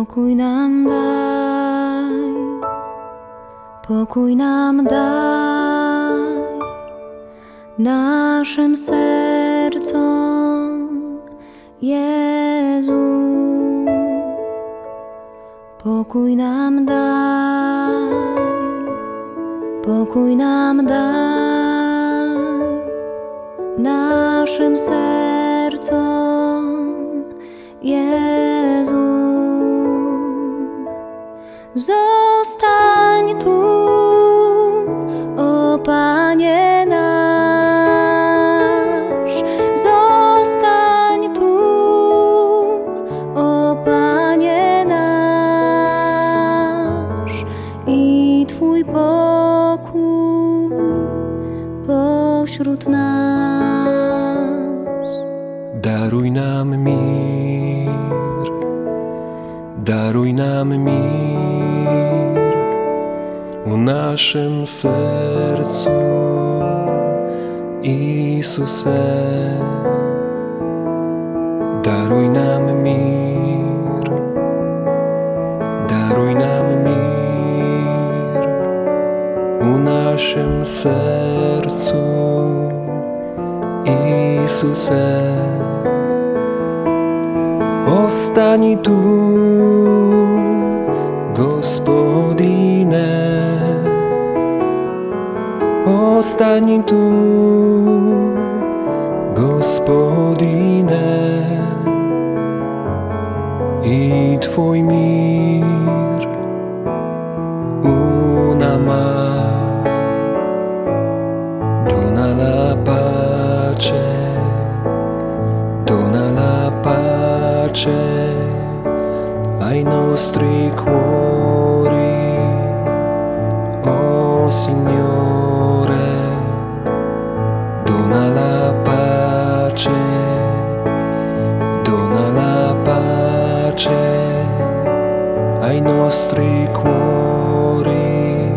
Pokój nam daj, pokój nam daj naszym sercom, Jezu. Pokój nam daj, pokój nam daj naszym sercom, Jezu. Zostań tu, o Panie nasz. Zostań tu, o Panie nasz. I Twój pokój pośród nas. Daruj nam mir, daruj nam mir u naszym sercu, Isuse. Daruj nam mir, daruj nam mir u naszym sercu, Isuse. Ostani tu, Gospodine. Ostani tu, Gospodine. I Twój mir una ma pace ai nostri cuori. O Signore dona la pace dona la pace ai nostri cuori,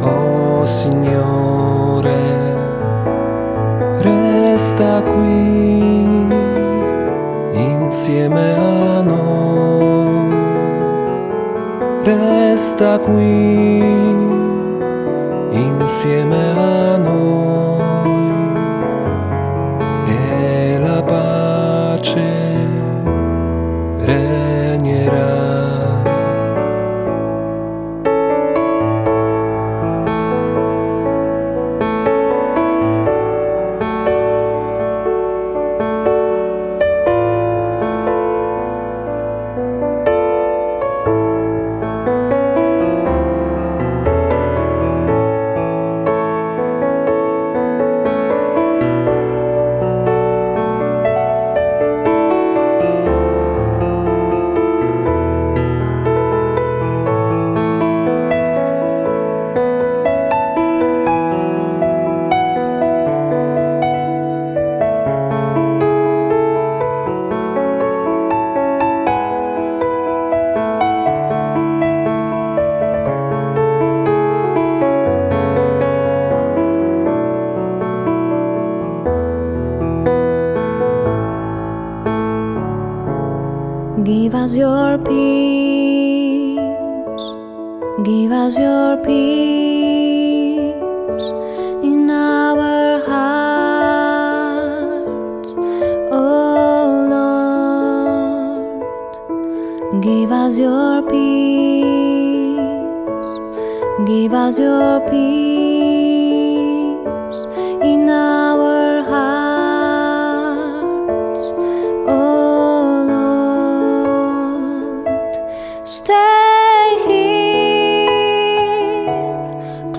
oh Signore, resta qui insieme a noi, resta qui insieme a noi e la pace regnerà. Give us your peace. Give us your peace in our hearts, oh Lord. Give us your peace. Give us your peace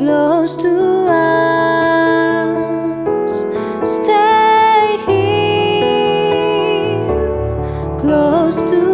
close to us. Stay here, close to